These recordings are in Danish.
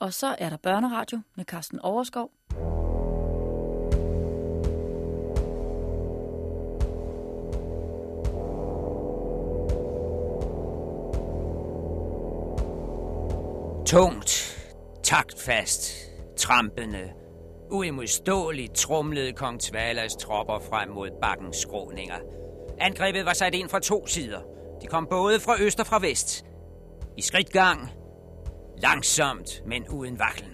Og så er der børneradio med Carsten Overskov. Tungt, taktfast, trampende, uimodståeligt trumlede kong Tvalas tropper frem mod bakkens skråninger. Angrebet var sat ind fra to sider. De kom både fra øst og fra vest. I skridtgang, langsomt, men uden vaklen.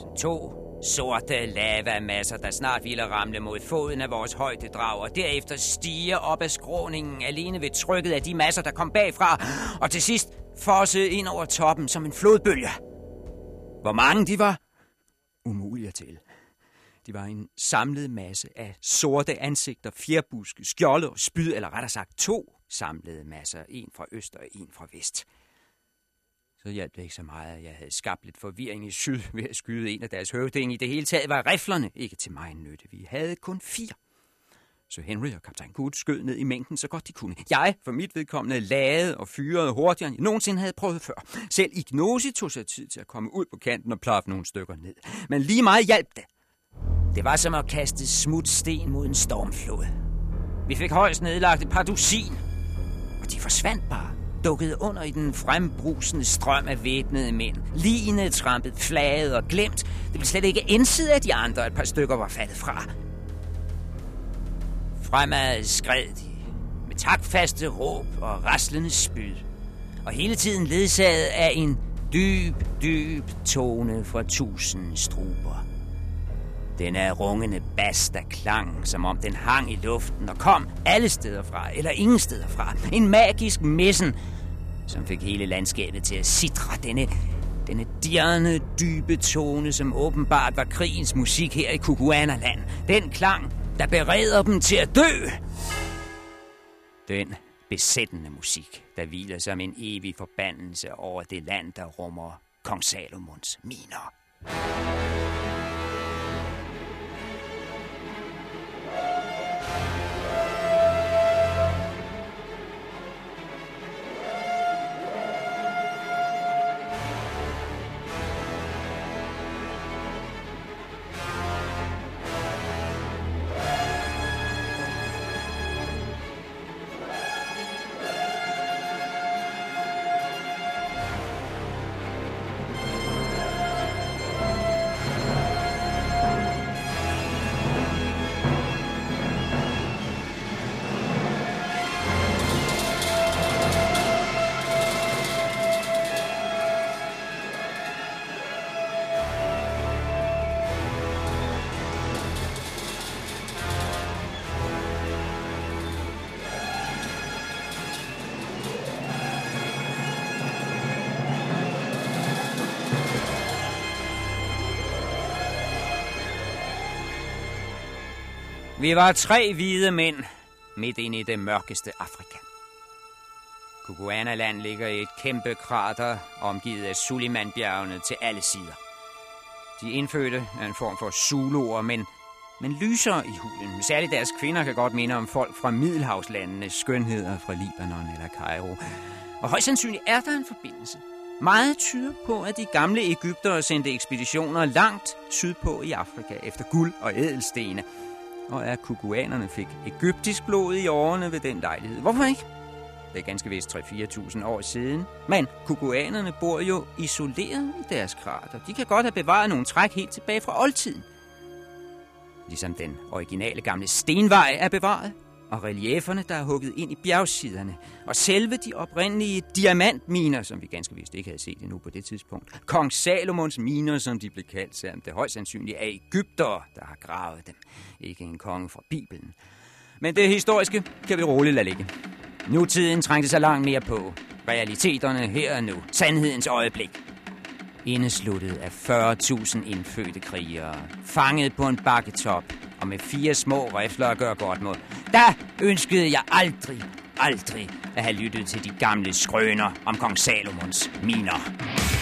Som to sorte lavamasser, der snart ville ramle mod foden af vores højdedrag, og derefter stige op ad skråningen alene ved trykket af de masser, der kom bagfra, og til sidst fosse ind over toppen som en flodbølge. Hvor mange de var? Umuligt at tælle. De var en samlet masse af sorte ansigter, fjerbuske, skjolde og spyd, eller rettere sagt to samlede masser, en fra øst og en fra vest. Så hjalp det ikke så meget, at jeg havde skabt lidt forvirring i syd ved at skyde en af deres høvdinge. I det hele taget var riflerne ikke til mig en nytte. Vi havde kun fire. Så Henry og kaptajn Good skød ned i mængden så godt de kunne. Jeg, for mit vedkommende, lagede og fyrede hurtigere, end jeg nogensinde havde prøvet før. Selv Ignosi tog sig tid til at komme ud på kanten og plaffe nogle stykker ned. Men lige meget hjalp det. Det var som at kaste smut sten mod en stormflod. Vi fik højst nedlagt et par dusin, og de forsvandt bare dukkede under i den frembrusende strøm af væbnede mænd. Ligene trampet, flaget og glemt. Det ville slet ikke indside af de andre, et par stykker var faldet fra. Fremad skred de med takfaste råb og raslende spyd. Og hele tiden ledsaget af en dyb, dyb tone fra tusind struber. Den er rungende bas, der klang, som om den hang i luften og kom alle steder fra, eller ingen steder fra. En magisk messen, som fik hele landskabet til at sidre denne, denne dirrende, dybe tone, som åbenbart var krigens musik her i Kukuana-land. Den klang, der bereder dem til at dø. Den besættende musik, der hviler som en evig forbandelse over det land, der rummer kong Salomons miner. Vi var tre hvide mænd midt inde i det mørkeste Afrika. Kukuana-land ligger i et kæmpe krater, omgivet af Sulimanbjergene til alle sider. De indfødte er en form for zuluer, men, men lyser i huden. Særligt deres kvinder kan godt minde om folk fra Middelhavslandenes skønheder fra Libanon eller Cairo. Og højst sandsynligt er der en forbindelse. Meget tyder på, at de gamle Ægyptere sendte ekspeditioner langt sydpå i Afrika efter guld og ædelstene – og at kukuanerne fik egyptisk blod i årene ved den lejlighed. Hvorfor ikke? Det er ganske vist 3-4.000 år siden. Men kukuanerne bor jo isoleret i deres krater. De kan godt have bevaret nogle træk helt tilbage fra oldtiden. Ligesom den originale gamle stenvej er bevaret, og relieferne, der er hugget ind i bjergsiderne, og selve de oprindelige diamantminer, som vi ganske vist ikke havde set endnu på det tidspunkt. Kong Salomons miner, som de blev kaldt, selvom det højst sandsynligt er Ægypter, der har gravet dem. Ikke en konge fra Bibelen. Men det historiske kan vi roligt lade ligge. Nutiden trængte sig langt mere på. Realiteterne her og nu. Sandhedens øjeblik. Indesluttet af 40.000 indfødte krigere. Fanget på en bakketop og med fire små rifler at gøre godt mod. Der ønskede jeg aldrig, aldrig at have lyttet til de gamle skrøner om kong Salomons miner.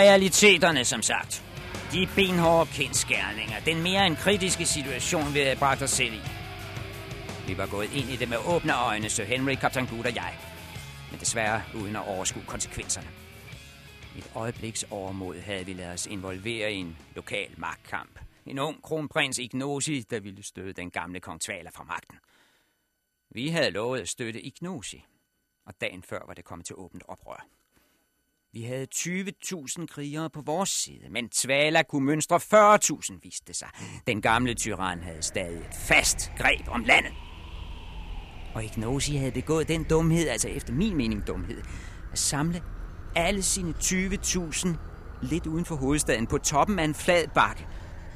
Realiteterne, som sagt. De benhårde kendskærninger. Den mere end kritiske situation, vi havde bragt os selv i. Vi var gået ind i det med åbne øjne, så Henry, Kaptajn Good og jeg. Men desværre uden at overskue konsekvenserne. Et øjebliks overmod havde vi lavet os involvere i en lokal magtkamp. En ung kronprins Ignosi, der ville støde den gamle kong Tvaler fra magten. Vi havde lovet at støtte Ignosi, og dagen før var det kommet til åbent oprør. Vi havde 20.000 krigere på vores side, men Tvala kunne mønstre 40.000, viste sig. Den gamle tyran havde stadig et fast greb om landet. Og Ignosi havde begået den dumhed, altså efter min mening dumhed, at samle alle sine 20.000 lidt uden for hovedstaden på toppen af en flad bakke.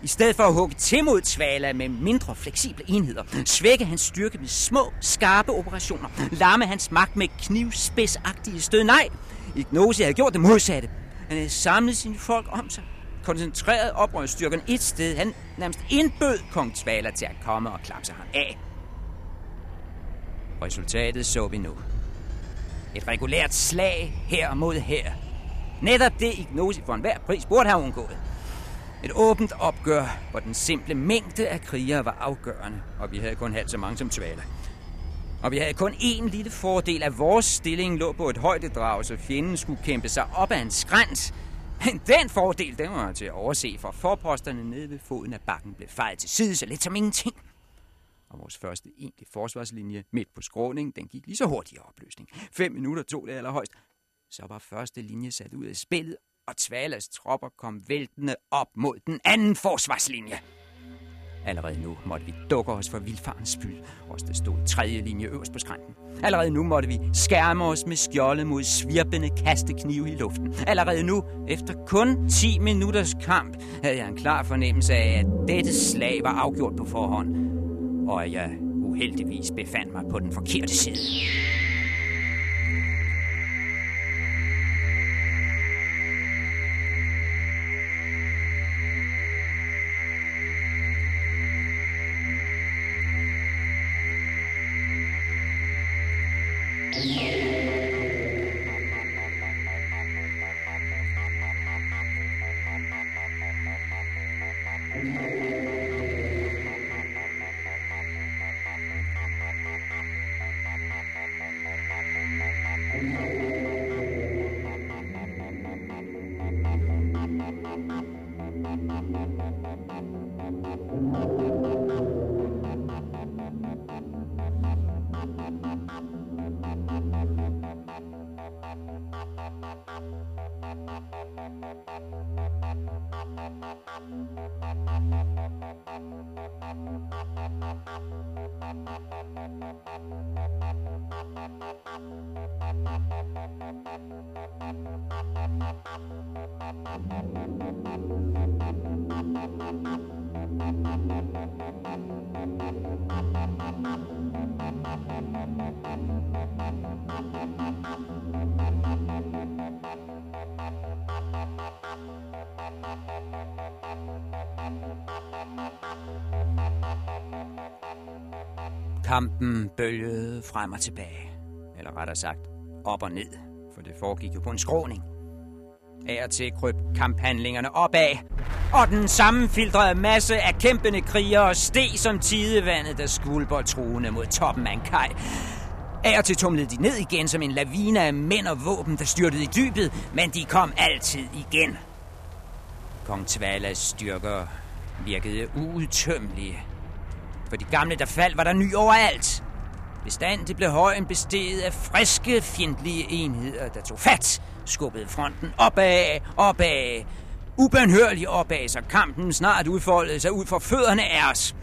I stedet for at hugge til mod Tvala med mindre fleksible enheder, svække hans styrke med små, skarpe operationer, lamme hans magt med knivspidsagtige stød. Nej, Ignosi havde gjort det modsatte. Han havde samlet sine folk om sig, koncentreret oprørsstyrken et sted. Han nærmest indbød kong Tvala til at komme og klapse ham af. Resultatet så vi nu. Et regulært slag her mod her. Netop det Ignosi for enhver pris burde have undgået. Et åbent opgør, hvor den simple mængde af krigere var afgørende, og vi havde kun halvt så mange som Tvala. Og vi havde kun én lille fordel, at vores stilling lå på et højdedrag, så fjenden skulle kæmpe sig op ad en skrænt. Men den fordel, den var til at overse, for forposterne nede ved foden af bakken blev fejret til side, så lidt som ingenting. Og vores første egentlige forsvarslinje midt på skråning, den gik lige så hurtigt i opløsning. Fem minutter tog det allerhøjst. Så var første linje sat ud af spillet, og Tvalas tropper kom væltende op mod den anden forsvarslinje. Allerede nu måtte vi dukke os for vildfarens spyd, os der stod tredje linje øverst på skrænten. Allerede nu måtte vi skærme os med skjolde mod svirpende kasteknive i luften. Allerede nu, efter kun 10 minutters kamp, havde jeg en klar fornemmelse af, at dette slag var afgjort på forhånd, og jeg uheldigvis befandt mig på den forkerte side. Yeah. Kampen bølgede frem og tilbage. Eller rettere sagt, op og ned. For det foregik jo på en skråning. Af og til kryb kamphandlingerne opad. Og den sammenfiltrede masse af kæmpende krigere steg som tidevandet, der skvulper truende mod toppen af en kaj. Af og til tumlede de ned igen som en lavine af mænd og våben, der styrtede i dybet, men de kom altid igen. Kong Tvalas styrker virkede uudtømmelige. For de gamle, der faldt, var der ny overalt. Bestandet blev højen besteget af friske, fjendtlige enheder, der tog fat, skubbede fronten opad, opad, ubønhørligt opad, så kampen snart udfoldede sig ud for fødderne af os.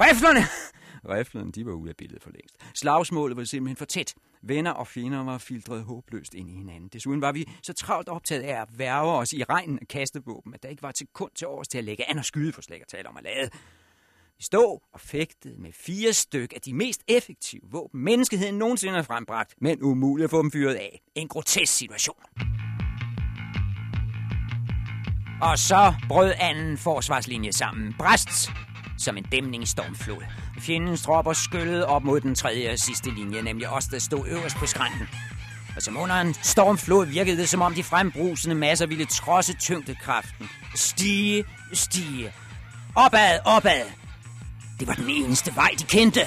Riflerne! Riflerne, de var ude af billedet for længst. Slagsmålet var simpelthen for tæt. Venner og fjender var filtreret håbløst ind i hinanden. Desuden var vi så travlt optaget af at værve os i regnen og kaste våben, at der ikke var til kun til års til at lægge an og skyde for slet at tale om at lade stå og fægtede med fire styk af de mest effektive våben, menneskeheden nogensinde har frembragt, men umuligt at få dem fyret af. En grotesk situation. Og så brød anden forsvarslinje sammen. Bræst som en dæmning i stormflod. Fjendens tropper skyllede op mod den tredje og sidste linje, nemlig os, der stod øverst på skrænten. Og som under en stormflod virkede det, som om de frembrusende masser ville trodse tyngdekraften. Stige, stige. Opad, opad. Det var den eneste vej, de kendte.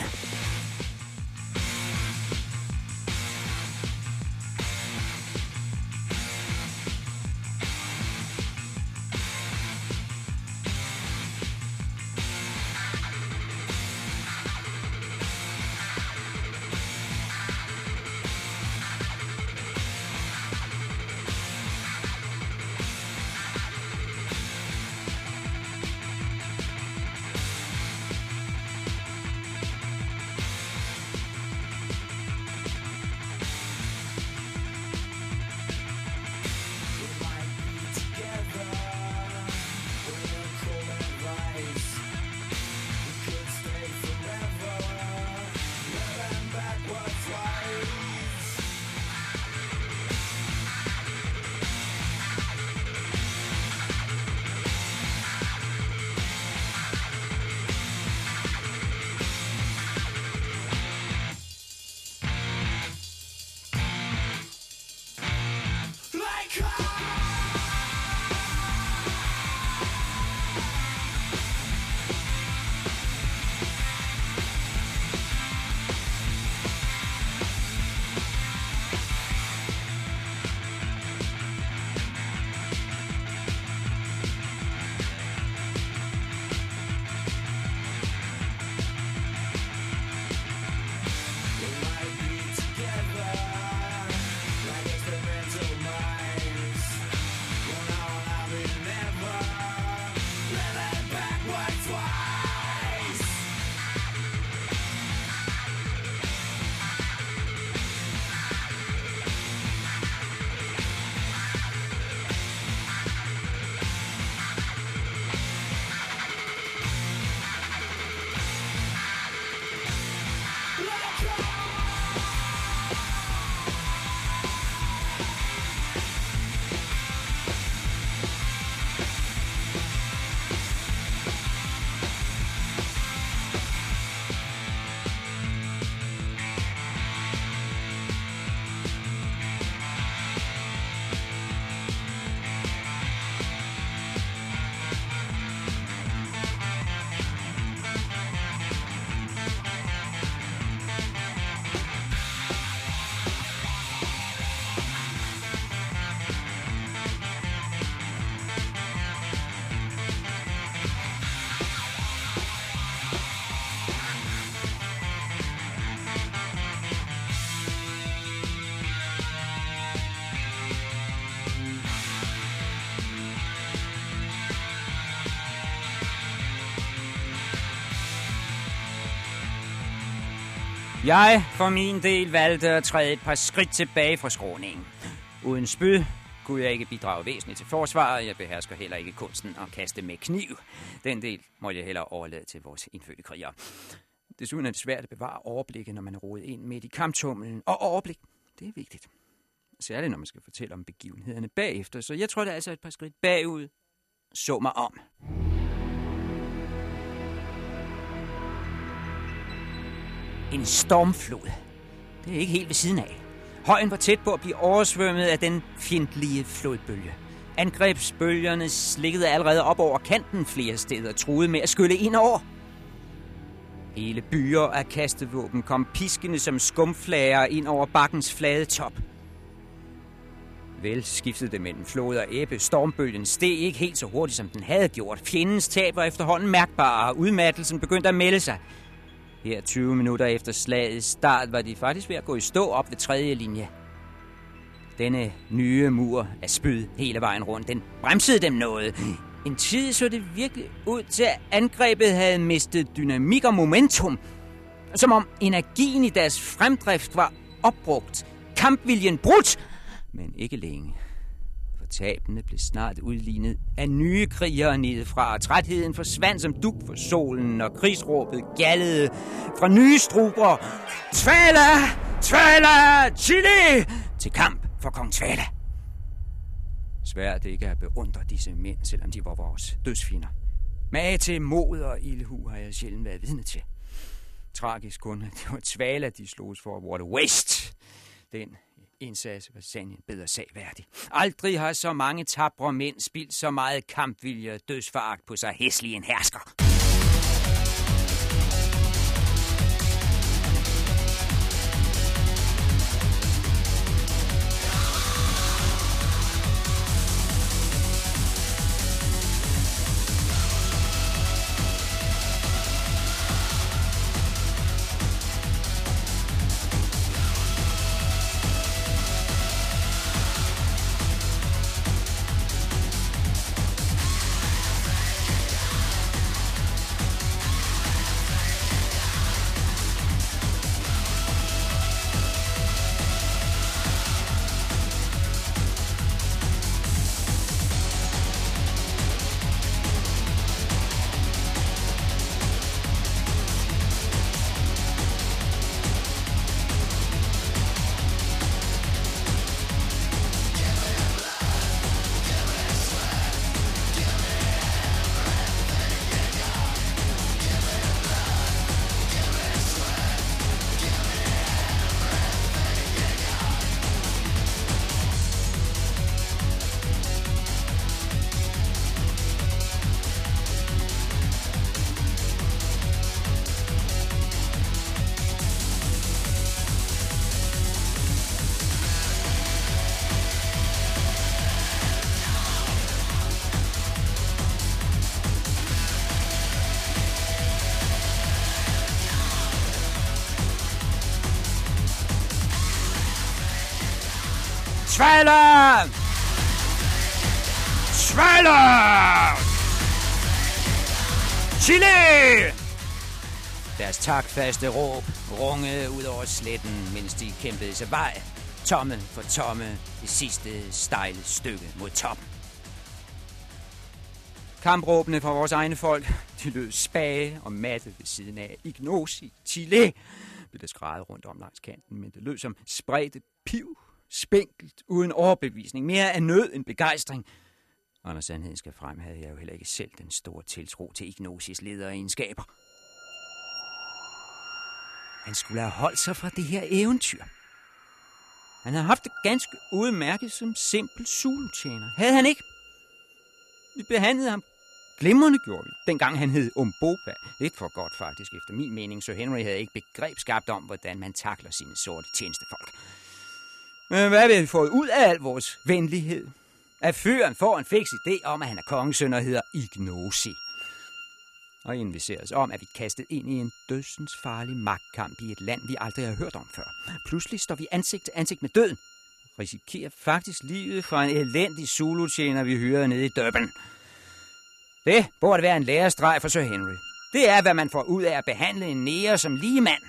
Jeg for min del valgte at træde et par skridt tilbage fra skråningen. Uden spyd kunne jeg ikke bidrage væsentligt til forsvaret. Jeg behersker heller ikke kunsten at kaste med kniv. Den del må jeg heller overlade til vores indfødte krigere. Desuden er det svært at bevare overblikket, når man er rodet ind midt i kamptumlen. Og overblik, det er vigtigt. Særligt når man skal fortælle om begivenhederne bagefter. Så jeg tror, det er altså et par skridt bagud. Så mig om. En stormflod. Det er ikke helt ved siden af. Højen var tæt på at blive oversvømmet af den fjendtlige flodbølge. Angrebsbølgerne slikkede allerede op over kanten flere steder, truede med at skylle ind over. Hele byer af kastevåben kom piskende som skumflager ind over bakkens flade top. Vel skiftede det mellem flod og æbbe. Stormbølgen steg ikke helt så hurtigt, som den havde gjort. Fjendens tab var efterhånden mærkbare, og udmattelsen begyndte at melde sig. Her 20 minutter efter slagets start var de faktisk ved at gå i stå op ved tredje linje. Denne nye mur af spyd hele vejen rundt, den bremsede dem noget. En tid så det virkelig ud til, at angrebet havde mistet dynamik og momentum. Som om energien i deres fremdrift var opbrugt. Kampviljen brudt, men ikke længe. For tabene blev snart udlignet af nye krigere nedefra, og trætheden forsvandt som duk for solen, og krigsråbet gallede fra nye struber. Tvala! Tvala! Chili! Til kamp for kong Tvala. Svært ikke at beundre disse mænd, selvom de var vores dødsfinder. Mage til mod og ildhu har jeg sjældent været vidne til. Tragisk kun, det var Tvala, de slogs for. What a waste! Den indsats var sand bedre sag værdig. Aldrig har så mange tabre mænd spildt så meget kampvilje og dødsforagt på sig hæslig en hersker. Chile! Deres takfaste råb rungede ud over sletten, mens de kæmpede sig vej, tomme for tomme, det sidste stejle stykke mod toppen. Kampråbene fra vores egne folk, de lød spage og matte ved siden af Ignosi, Chile, blev der skrejet rundt om langs kanten, men det lød som spredte piv spinkelt, uden overbevisning, mere af nød end begejstring. Og når sandheden skal frem, havde jeg jo heller ikke selv den store tiltro til Ignosis lederegenskaber. Han skulle have holdt sig fra det her eventyr. Han havde haft det ganske udmærket som simpel sultjener. Havde han ikke? Vi behandlede ham Glimrende gjorde vi, dengang han hed Umbopa. Lidt for godt faktisk, efter min mening, så Henry havde ikke begreb skabt om, hvordan man takler sine sorte tjenestefolk. Men hvad har vi fået ud af al vores venlighed? At fyren får en fix idé om, at han er kongesøn og hedder Ignosi. Og inden os om, at vi kastet ind i en dødsens farlig magtkamp i et land, vi aldrig har hørt om før. Pludselig står vi ansigt til ansigt med døden. Risikerer faktisk livet fra en elendig zulu vi hyrede nede i Durban. Det burde være en lærestreg for Sir Henry. Det er, hvad man får ud af at behandle en nære som lige mand.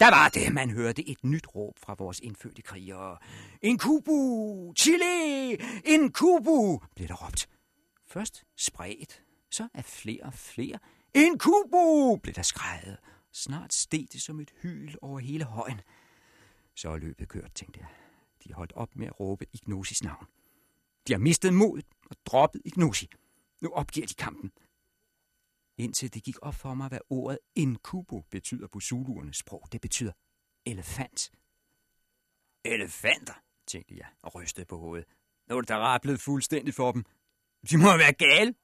Der var det, man hørte et nyt råb fra vores indfødte krigere. En kubu! Chile! En kubu! blev der råbt. Først spredt, så af flere og flere. En kubu! blev der skrejet. Snart steg det som et hyl over hele højen. Så er løbet kørt, tænkte jeg. De holdt op med at råbe Ignosis navn. De har mistet modet og droppet Ignosi. Nu opgiver de kampen indtil det gik op for mig, hvad ordet inkubo betyder på zuluernes sprog. Det betyder elefant. Elefanter, tænkte jeg og rystede på hovedet. Nu er det da blevet fuldstændig for dem. De må være gale.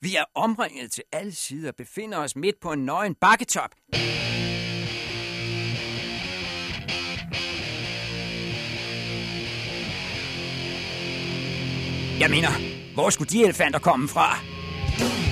Vi er omringet til alle sider og befinder os midt på en nøgen bakketop. Jeg mener, hvor skulle de elefanter komme fra?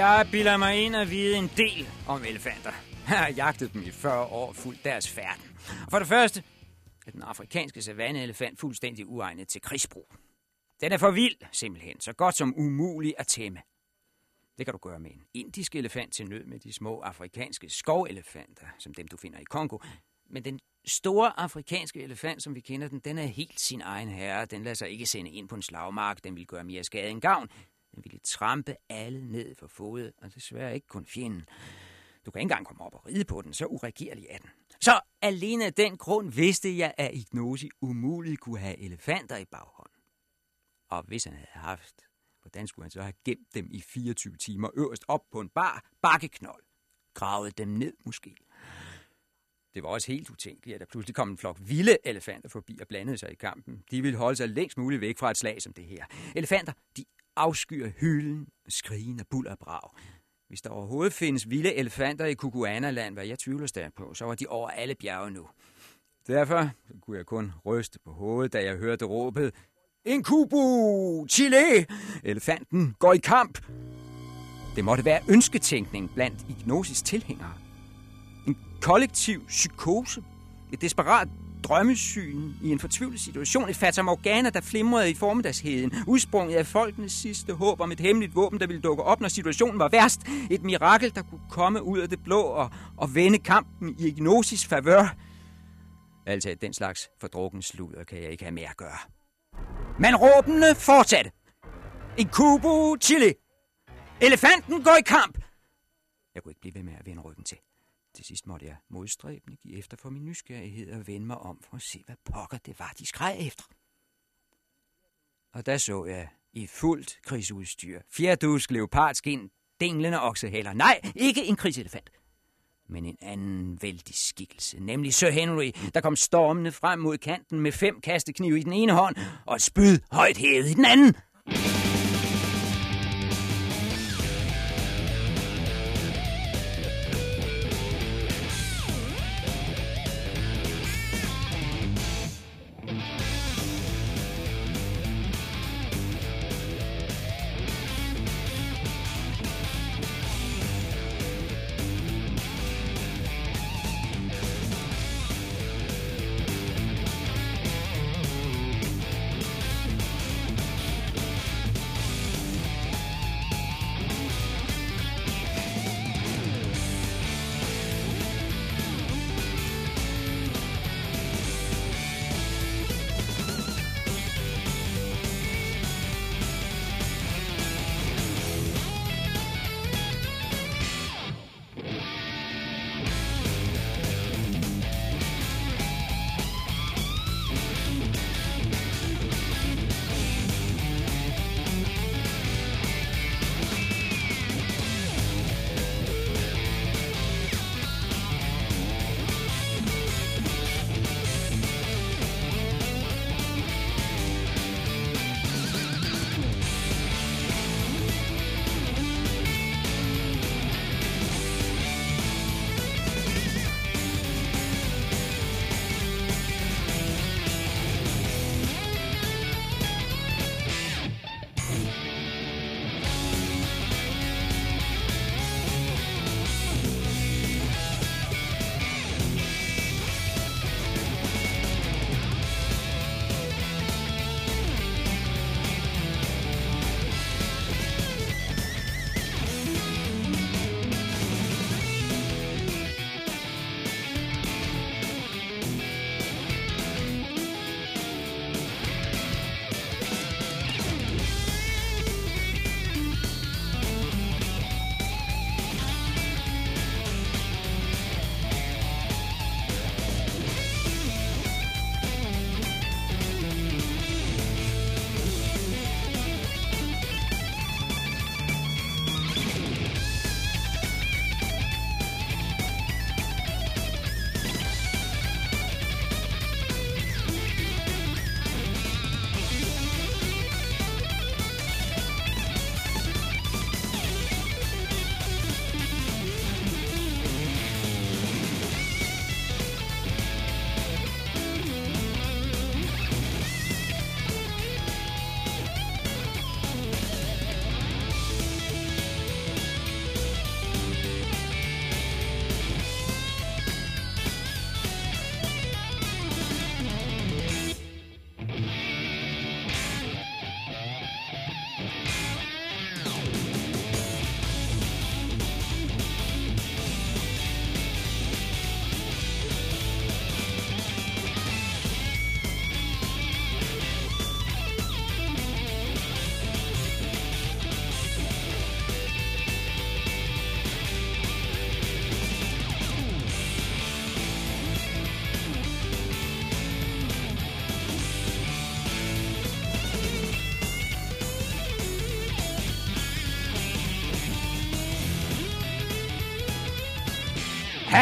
Jeg bilder mig ind at vide en del om elefanter. Jeg har jagtet dem i 40 år, fuldt deres færden. For det første er den afrikanske savanneelefant fuldstændig uegnet til krigsbrug. Den er for vild, simpelthen, så godt som umulig at tæmme. Det kan du gøre med en indisk elefant til nød med de små afrikanske skovelefanter, som dem du finder i Kongo. Men den store afrikanske elefant, som vi kender den, den er helt sin egen herre. Den lader sig ikke sende ind på en slagmark. Den vil gøre mere skade end gavn. Den ville trampe alle ned for fodet, og desværre ikke kun fjenden. Du kan ikke engang komme op og ride på den, så uregerlig er den. Så alene af den grund vidste jeg, at Ignosi umuligt kunne have elefanter i baghånden. Og hvis han havde haft, hvordan skulle han så have gemt dem i 24 timer øverst op på en bar bakkeknold? Gravet dem ned måske. Det var også helt utænkeligt, at der pludselig kom en flok vilde elefanter forbi og blandede sig i kampen. De ville holde sig længst muligt væk fra et slag som det her. Elefanter, de afskyr hylden, skrigen og buller brag. Hvis der overhovedet findes vilde elefanter i Kukuana-land, hvad jeg tvivler stærkt på, så var de over alle bjerge nu. Derfor kunne jeg kun ryste på hovedet, da jeg hørte råbet, En kubu! Chile! Elefanten går i kamp! Det måtte være ønsketænkning blandt Ignosis tilhængere. En kollektiv psykose. Et desperat drømmesyn i en fortvivlet situation. Et Fata Morgana, der flimrede i formiddagsheden. Udsprunget af folkenes sidste håb om et hemmeligt våben, der ville dukke op, når situationen var værst. Et mirakel, der kunne komme ud af det blå og, og vende kampen i Ignosis favør. Altså, den slags fordrukken sludder kan jeg ikke have mere at gøre. Men råbene fortsatte. En kubo chili. Elefanten går i kamp. Jeg kunne ikke blive ved med at vende ryggen til. Til sidst måtte jeg modstræbende give efter for min nysgerrighed og vende mig om for at se, hvad pokker det var, de skreg efter. Og der så jeg i fuldt krigsudstyr, fjerdusk, leopardskin, dinglende oksehæler. Nej, ikke en krigselefant, men en anden vældig skikkelse, nemlig Sir Henry, der kom stormende frem mod kanten med fem kasteknive i den ene hånd og et spyd højt hævet i den anden.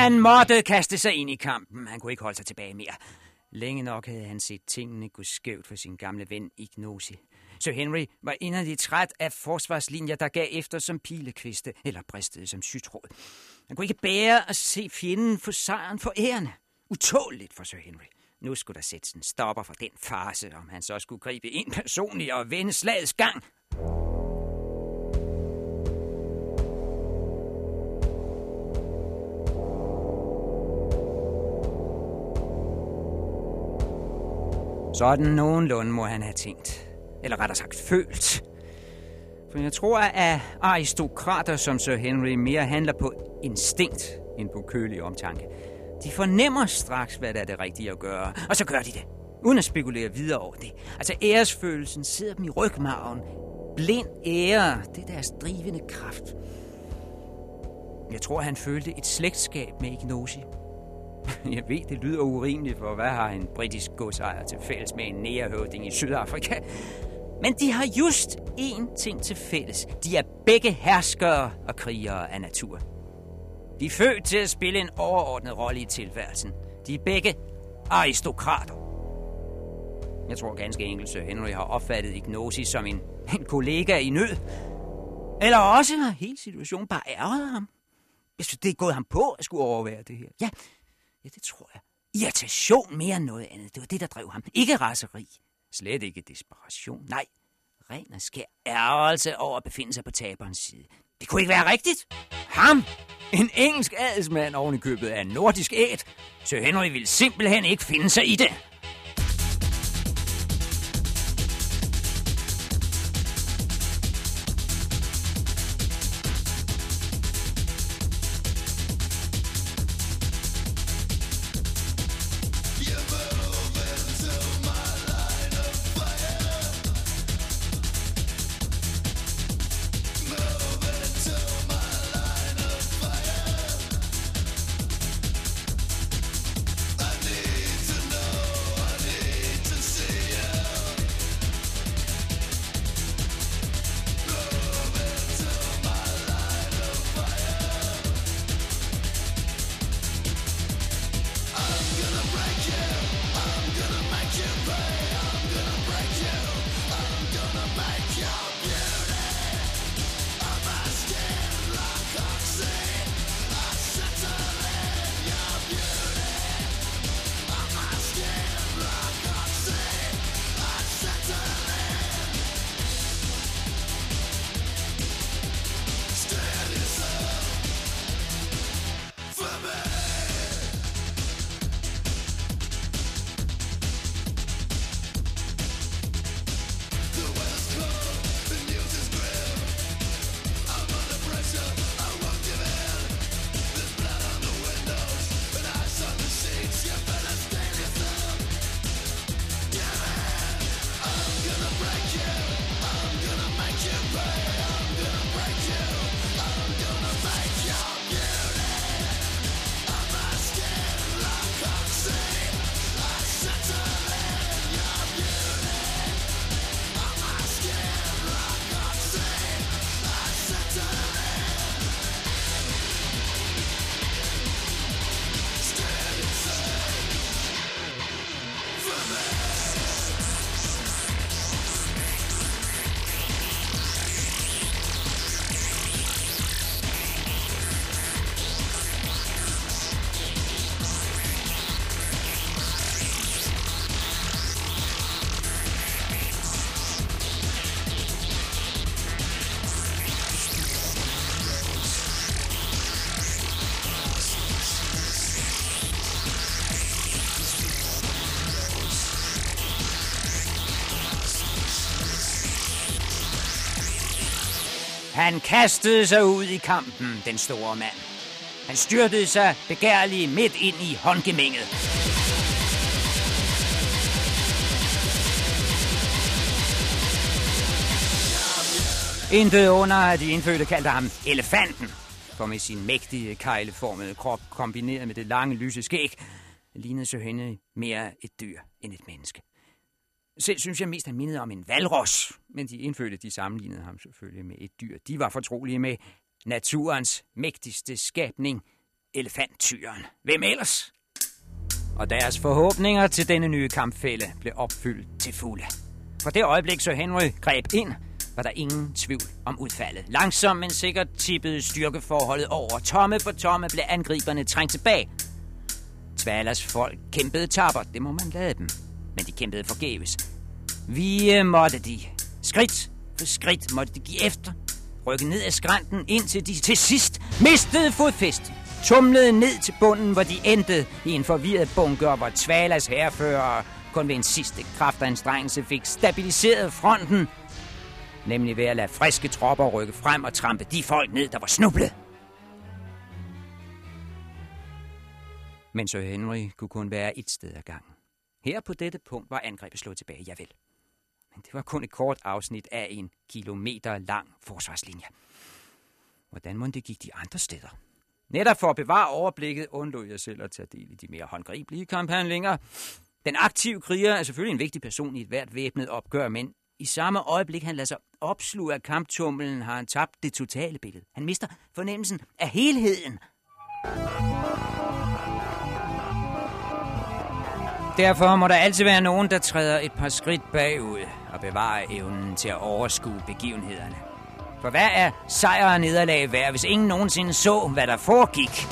Han måtte kaste sig ind i kampen. Han kunne ikke holde sig tilbage mere. Længe nok havde han set tingene gå skævt for sin gamle ven Ignosi. Sir Henry var inderligt træt af forsvarslinjer, der gav efter som pilekviste eller bristede som sytråd. Han kunne ikke bære at se fjenden få sejren for ærende. Utåligt for Sir Henry. Nu skulle der sættes en stopper for den farse, om han så skulle gribe ind personligt og vende slagets gang. Sådan nogenlunde må han have tænkt. Eller rettere sagt følt. For jeg tror, at aristokrater som Sir Henry mere handler på instinkt end på kølig omtanke. De fornemmer straks, hvad der er det rigtige at gøre, og så gør de det, uden at spekulere videre over det. Altså æresfølelsen sidder dem i rygmarven. Blind ære, det er deres drivende kraft. Jeg tror, han følte et slægtskab med Ignosi. Jeg ved, det lyder urimeligt, for hvad har en britisk godsejer til fælles med en nærhøvding i Sydafrika? Men de har just én ting til fælles. De er begge herskere og krigere af natur. De er født til at spille en overordnet rolle i tilværelsen. De er begge aristokrater. Jeg tror ganske enkelt, Sir Henry har opfattet Ignosis som en, en kollega i nød. Eller også har hele situationen bare ærget ham. Jeg synes, det er gået ham på at skulle overvære det her. Ja, ja, det tror jeg. Irritation mere end noget andet. Det var det, der drev ham. Ikke raseri. Slet ikke desperation. Nej, ren og skær ærgelse over at befinde sig på taberens side. Det kunne ikke være rigtigt. Ham, en engelsk adelsmand oven i købet af en nordisk æt, så Henry ville simpelthen ikke finde sig i det. Han kastede sig ud i kampen, den store mand. Han styrtede sig begærligt midt ind i håndgemænget. Intet under, at de indfødte kaldte ham elefanten, for med sin mægtige kejleformede krop kombineret med det lange lyse skæg, lignede så hende mere et dyr end et menneske. Selv synes jeg mest, han mindede om en valros, men de indfødte, de sammenlignede ham selvfølgelig med et dyr. De var fortrolige med naturens mægtigste skabning, elefanttyren. Hvem ellers? Og deres forhåbninger til denne nye kampfælde blev opfyldt til fulde. Fra det øjeblik, så Henry greb ind, var der ingen tvivl om udfaldet. Langsomt, men sikkert tippede styrkeforholdet over. Tomme for tomme blev angriberne trængt tilbage. Tvalas folk kæmpede tapper, det må man lade dem. Men de kæmpede forgæves. Vi øh, måtte de. Skridt for skridt måtte de give efter. Rykke ned ad skrænten, indtil de til sidst mistede fodfæstet tumlede ned til bunden, hvor de endte i en forvirret bunker, hvor Tvalas herfører kun ved en sidste kraftanstrengelse fik stabiliseret fronten, nemlig ved at lade friske tropper rykke frem og trampe de folk ned, der var snublet. Men Sir Henry kunne kun være et sted ad gang. Her på dette punkt var angrebet slået tilbage, jeg vil. Men det var kun et kort afsnit af en kilometer lang forsvarslinje. Hvordan må det gik de andre steder? Netop for at bevare overblikket, undlod jeg selv at tage del i de mere håndgribelige kamphandlinger. Den aktive kriger er selvfølgelig en vigtig person i et hvert væbnet opgør, men i samme øjeblik, han lader sig opsluge af kamptummelen, har han tabt det totale billede. Han mister fornemmelsen af helheden. Derfor må der altid være nogen, der træder et par skridt bagud og bevarer evnen til at overskue begivenhederne. For hvad er sejr og nederlag værd, hvis ingen nogensinde så, hvad der foregik?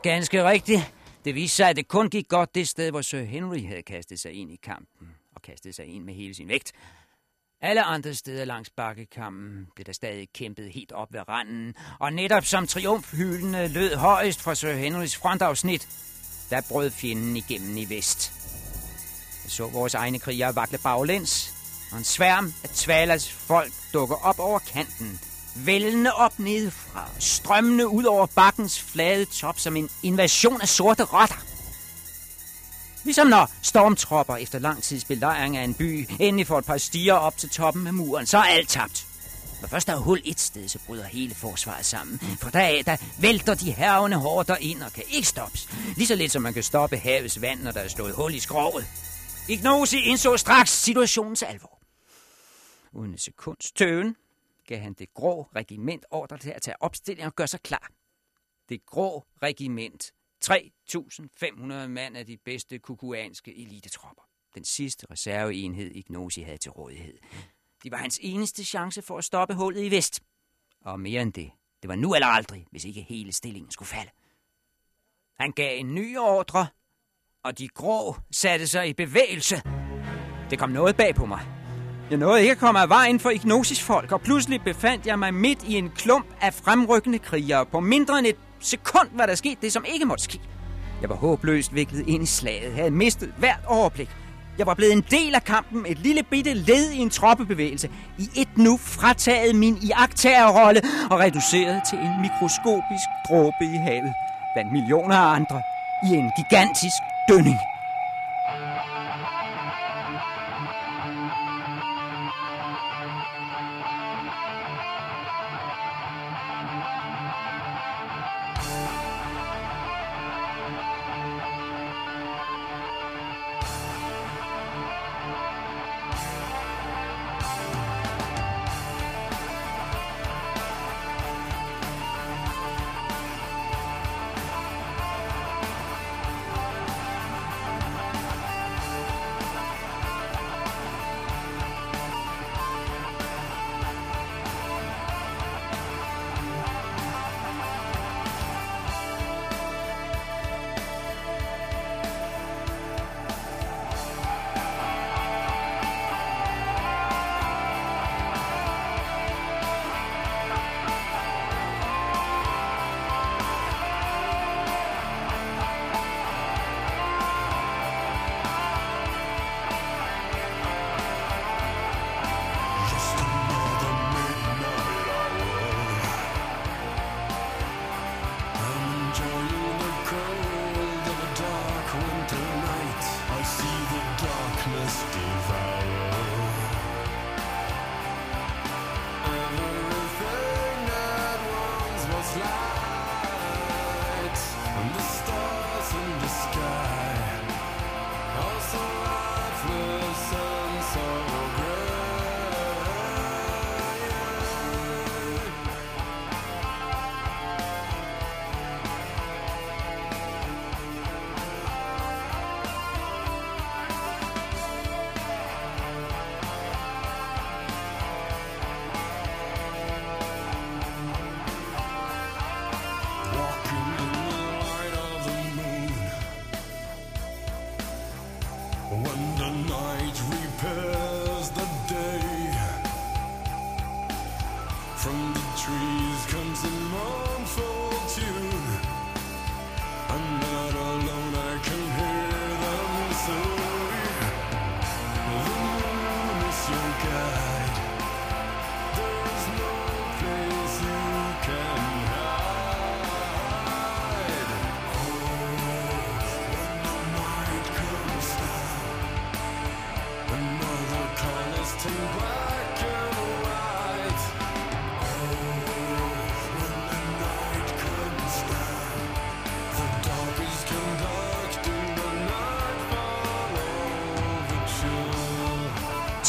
Og ganske rigtigt, det viste sig, at det kun gik godt det sted, hvor Sir Henry havde kastet sig ind i kampen, og kastet sig ind med hele sin vægt. Alle andre steder langs bakkekammen blev der stadig kæmpet helt op ved randen, og netop som triumfhyldene øh, lød højst fra Sir Henrys frontafsnit, der brød fjenden igennem i vest. Jeg så vores egne krigere vakle baglæns, og en sværm af Tvalas folk dukker op over kanten – vældende op nedefra, strømmende ud over bakkens flade top som en invasion af sorte rotter. Ligesom når stormtropper efter lang tids belejring af en by endelig får et par stiger op til toppen af muren, så er alt tabt. Når først der er hul et sted, så bryder hele forsvaret sammen. For deraf, der vælter de hervende hårder ind og kan ikke stoppes. Lige så lidt som man kan stoppe havets vand, når der er slået hul i skroget. Ignosi indså straks situationens alvor. Uden et sekunds tøven gav han det grå regiment ordre til at tage opstilling og gøre sig klar. Det grå regiment. 3.500 mand af de bedste kukuanske elitetropper. Den sidste reserveenhed Ignosi havde til rådighed. Det var hans eneste chance for at stoppe hullet i vest. Og mere end det. Det var nu eller aldrig, hvis ikke hele stillingen skulle falde. Han gav en ny ordre, og de grå satte sig i bevægelse. Det kom noget bag på mig. Jeg nåede ikke at komme af vejen for ignosisfolk, og pludselig befandt jeg mig midt i en klump af fremrykkende krigere. På mindre end et sekund var der sket det, som ikke måtte ske. Jeg var håbløst viklet ind i slaget, jeg havde mistet hvert overblik. Jeg var blevet en del af kampen, et lille bitte led i en troppebevægelse. I et nu frataget min iagtagerrolle og reduceret til en mikroskopisk dråbe i havet. Blandt millioner af andre i en gigantisk dønning.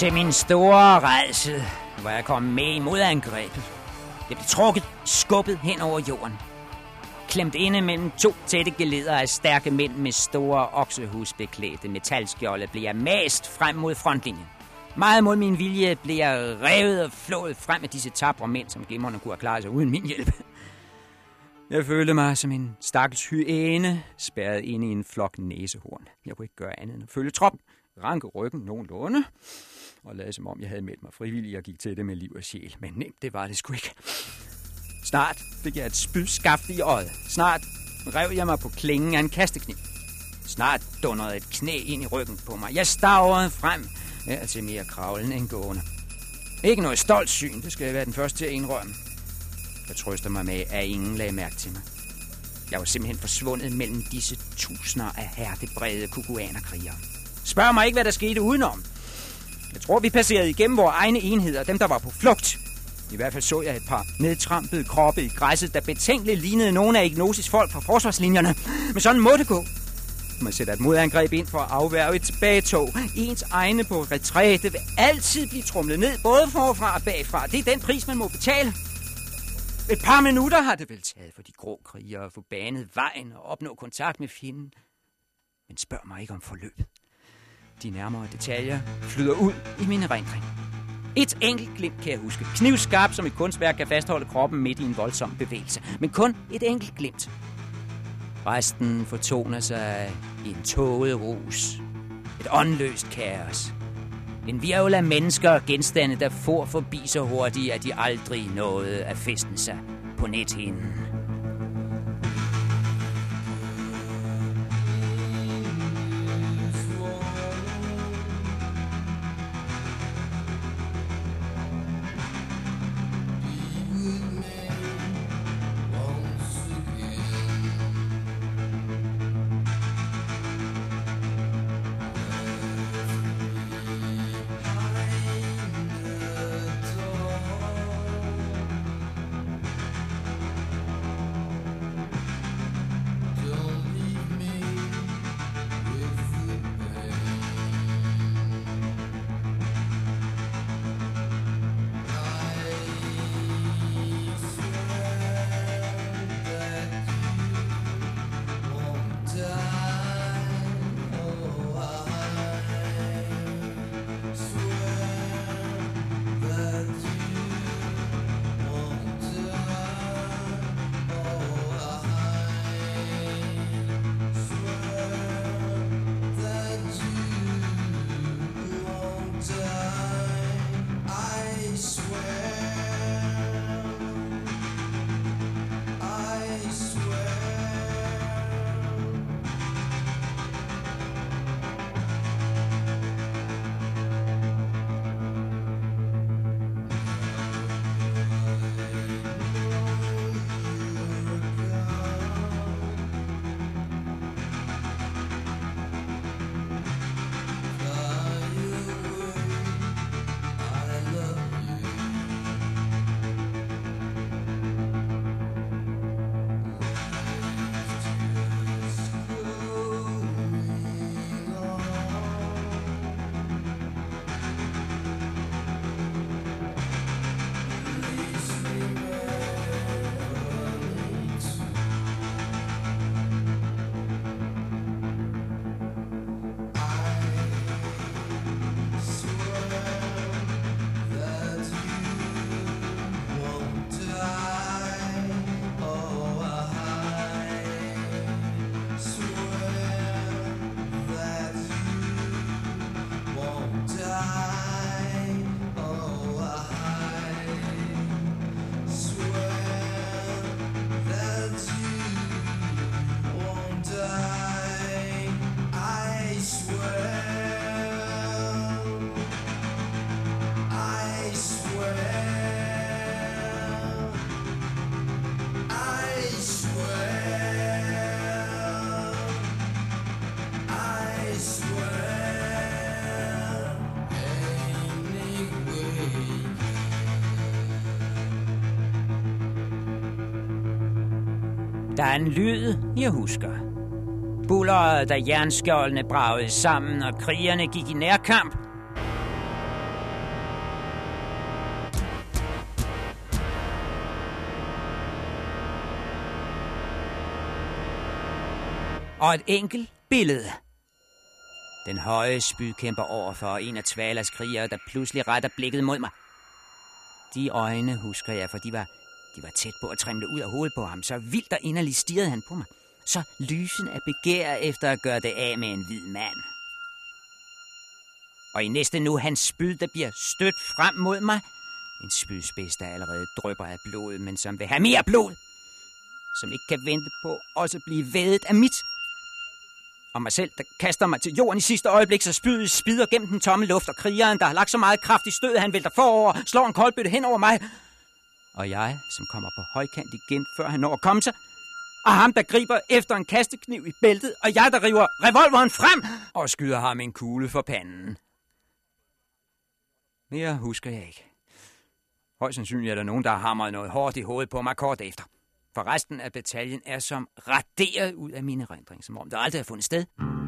Til min store rejse var jeg kom med i modangrebet. Jeg blev trukket, skubbet hen over jorden. Klemt inde mellem to tætte geleder af stærke mænd med store oksehusbeklædte metalskjolde blev jeg mast frem mod frontlinjen. Meget mod min vilje blev jeg revet og flået frem af disse tabre mænd, som glimrende kunne have klaret sig uden min hjælp. Jeg følte mig som en stakkels hyæne, spærret inde i en flok næsehorn. Jeg kunne ikke gøre andet end at følge trop, ranke ryggen nogenlunde, og lade som om jeg havde meldt mig frivillig og gik til det med liv og sjæl. Men nemt, det var det sgu ikke. Snart fik jeg et spydskaft i øjet. Snart rev jeg mig på klingen af en kastekniv. Snart dundrede et knæ ind i ryggen på mig. Jeg stavrede frem, ja, til mere kravlen end gående. Ikke noget stolt syn, det skal jeg være den første til at indrømme. Jeg trøster mig med, at ingen lagde mærke til mig. Jeg var simpelthen forsvundet mellem disse tusinder af hertebrede kukuanerkrigere. Spørg mig ikke, hvad der skete udenom. Jeg tror, vi passerede igennem vores egne enheder, dem der var på flugt. I hvert fald så jeg et par nedtrampede kroppe i græsset, der betænkeligt lignede nogle af Ignosis folk fra forsvarslinjerne. Men sådan må det gå. Man sætter et modangreb ind for at afværge et tilbagetog. Ens egne på retræte vil altid blive trumlet ned, både forfra og bagfra. Det er den pris, man må betale. Et par minutter har det vel taget for de grå krigere at få banet vejen og opnå kontakt med fjenden. Men spørg mig ikke om forløbet. De nærmere detaljer flyder ud i min erindring. Et enkelt glimt kan jeg huske. Knivskarp som et kunstværk kan fastholde kroppen midt i en voldsom bevægelse. Men kun et enkelt glimt. Resten fortoner sig i en tåget rus. Et åndløst kaos. En virvel af mennesker og genstande, der får forbi så hurtigt, at de aldrig nåede at feste sig på nethinden. Der en lyd, jeg husker. Bulleret, da jernskjoldene bragede sammen, og krigerne gik i nærkamp. Og et enkelt billede. Den høje spyd kæmper over for en af Tvalas krigere, der pludselig retter blikket mod mig. De øjne husker jeg, for de var, de var tæt på at trimle ud af hovedet på ham. Så vildt og inderligt stirrede han på mig. Så lysen af begær efter at gøre det af med en hvid mand. Og i næste nu hans spyd, der bliver stødt frem mod mig. En spydspids, der allerede drøber af blod, men som vil have mere blod. Som ikke kan vente på også blive vædet af mit og mig selv, der kaster mig til jorden i sidste øjeblik, så spydet spider gennem den tomme luft, og krigeren, der har lagt så meget kraft i stødet, han vælter forover, slår en koldbøtte hen over mig. Og jeg, som kommer på højkant igen, før han når at komme sig, og ham, der griber efter en kastekniv i bæltet, og jeg, der river revolveren frem og skyder ham en kugle for panden. Mere husker jeg ikke. Højst sandsynligt er der nogen, der har hamret noget hårdt i hovedet på mig kort efter. For resten af bataljen er som raderet ud af mine erindring, som om det aldrig har fundet sted. Mm.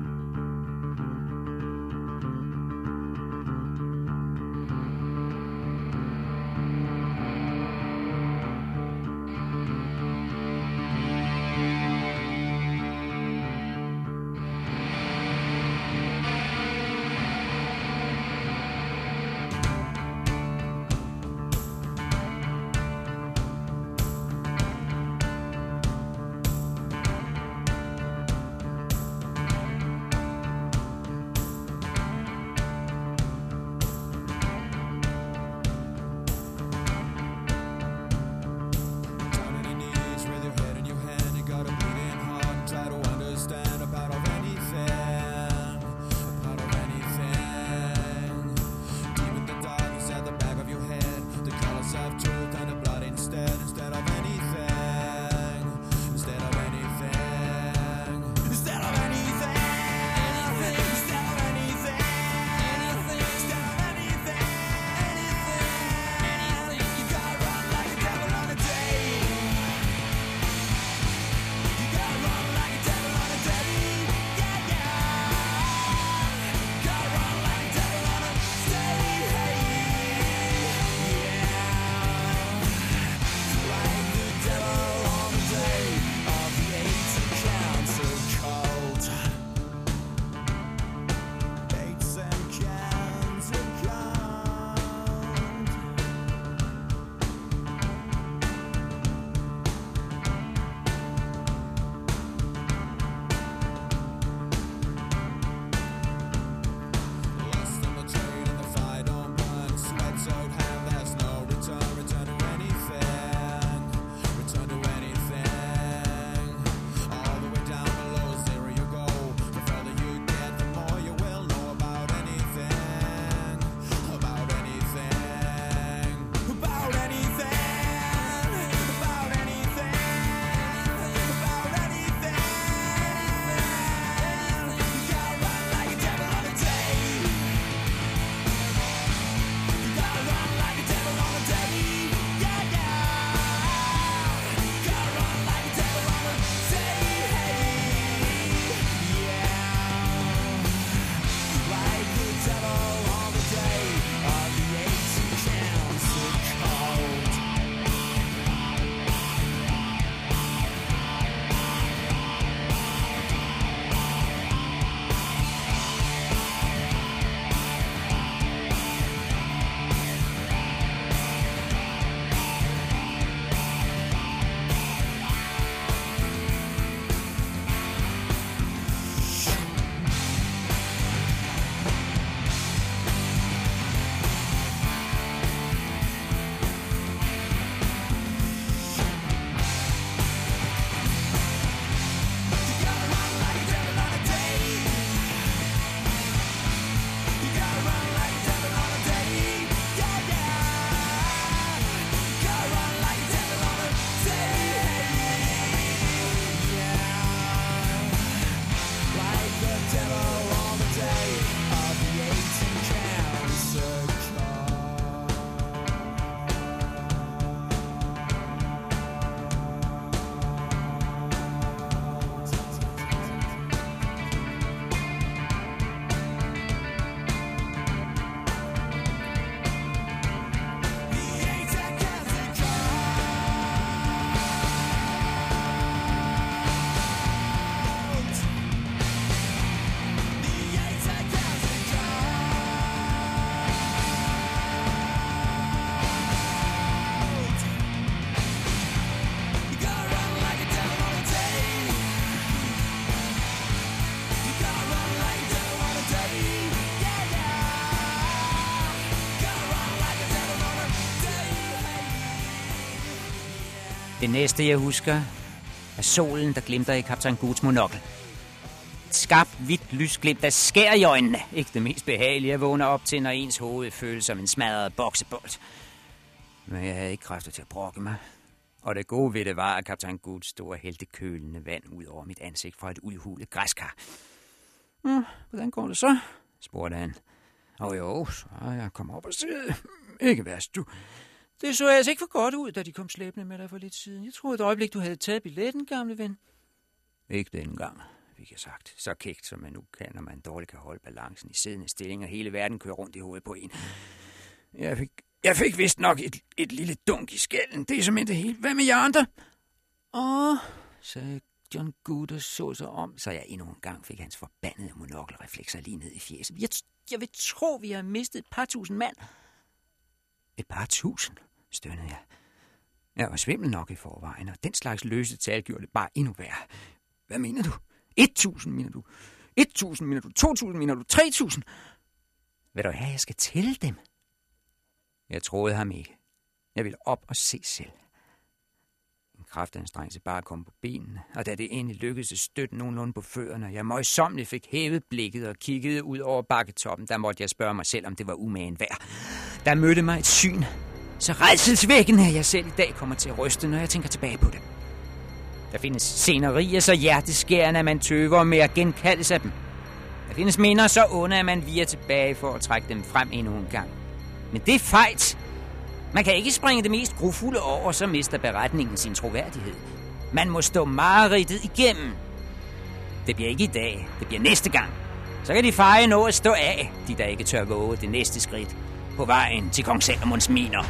Næste, jeg husker, er solen, der glimter i kaptajn Guds monokkel. Et skarpt, hvidt lysglimt, der skærer i øjnene. Ikke det mest behagelige at vågne op til, når ens hoved føles som en smadret boksebold. Men jeg havde ikke kræfter til at brokke mig. Og det gode ved det var, at kaptajn Gud stod og hældte kølende vand ud over mit ansigt fra et udhulet græskar. Mm, hvordan går det så? spurgte han. Og jo, så jeg kom op og sidde. Ikke værst, du. Det så altså ikke for godt ud, da de kom slæbende med dig for lidt siden. Jeg troede et øjeblik, du havde taget billetten, gamle ven. Ikke den gang, fik jeg sagt. Så kægt, som man nu kan, når man dårligt kan holde balancen i siddende stilling, og hele verden kører rundt i hovedet på en. Jeg fik, jeg fik vist nok et, et lille dunk i skælden. Det er som det hele. Hvad med jer andre? Åh, sagde John Good og så sig om, så jeg endnu en gang fik hans forbandede monokkelreflekser lige ned i fjeset. Jeg, jeg vil tro, vi har mistet et par tusind mand. Et par tusind, stønnede jeg. Jeg var svimmel nok i forvejen, og den slags løse tal gjorde det bare endnu værre. Hvad mener du? 1000 mener du? 1000 mener du? 2000 mener du? 3000? Vil du have, jeg skal tælle dem? Jeg troede ham ikke. Jeg ville op og se selv. En kraftanstrengelse bare kom på benene, og da det endelig lykkedes at støtte nogenlunde på fødderne, jeg møjsommeligt fik hævet blikket og kiggede ud over bakketoppen, der måtte jeg spørge mig selv, om det var umagen værd. Der mødte mig et syn, så redselsvækkende, at jeg selv i dag kommer til at ryste, når jeg tænker tilbage på det. Der findes scenerier så hjerteskærende, at man tøver med at genkalde sig dem. Der findes minder så onde, at man viger tilbage for at trække dem frem endnu en gang. Men det er fejt. Man kan ikke springe det mest grufulde over, så mister beretningen sin troværdighed. Man må stå mareridtet igennem. Det bliver ikke i dag, det bliver næste gang. Så kan de feje nå at stå af, de der ikke tør våge det næste skridt på vejen til kong Salomons miner.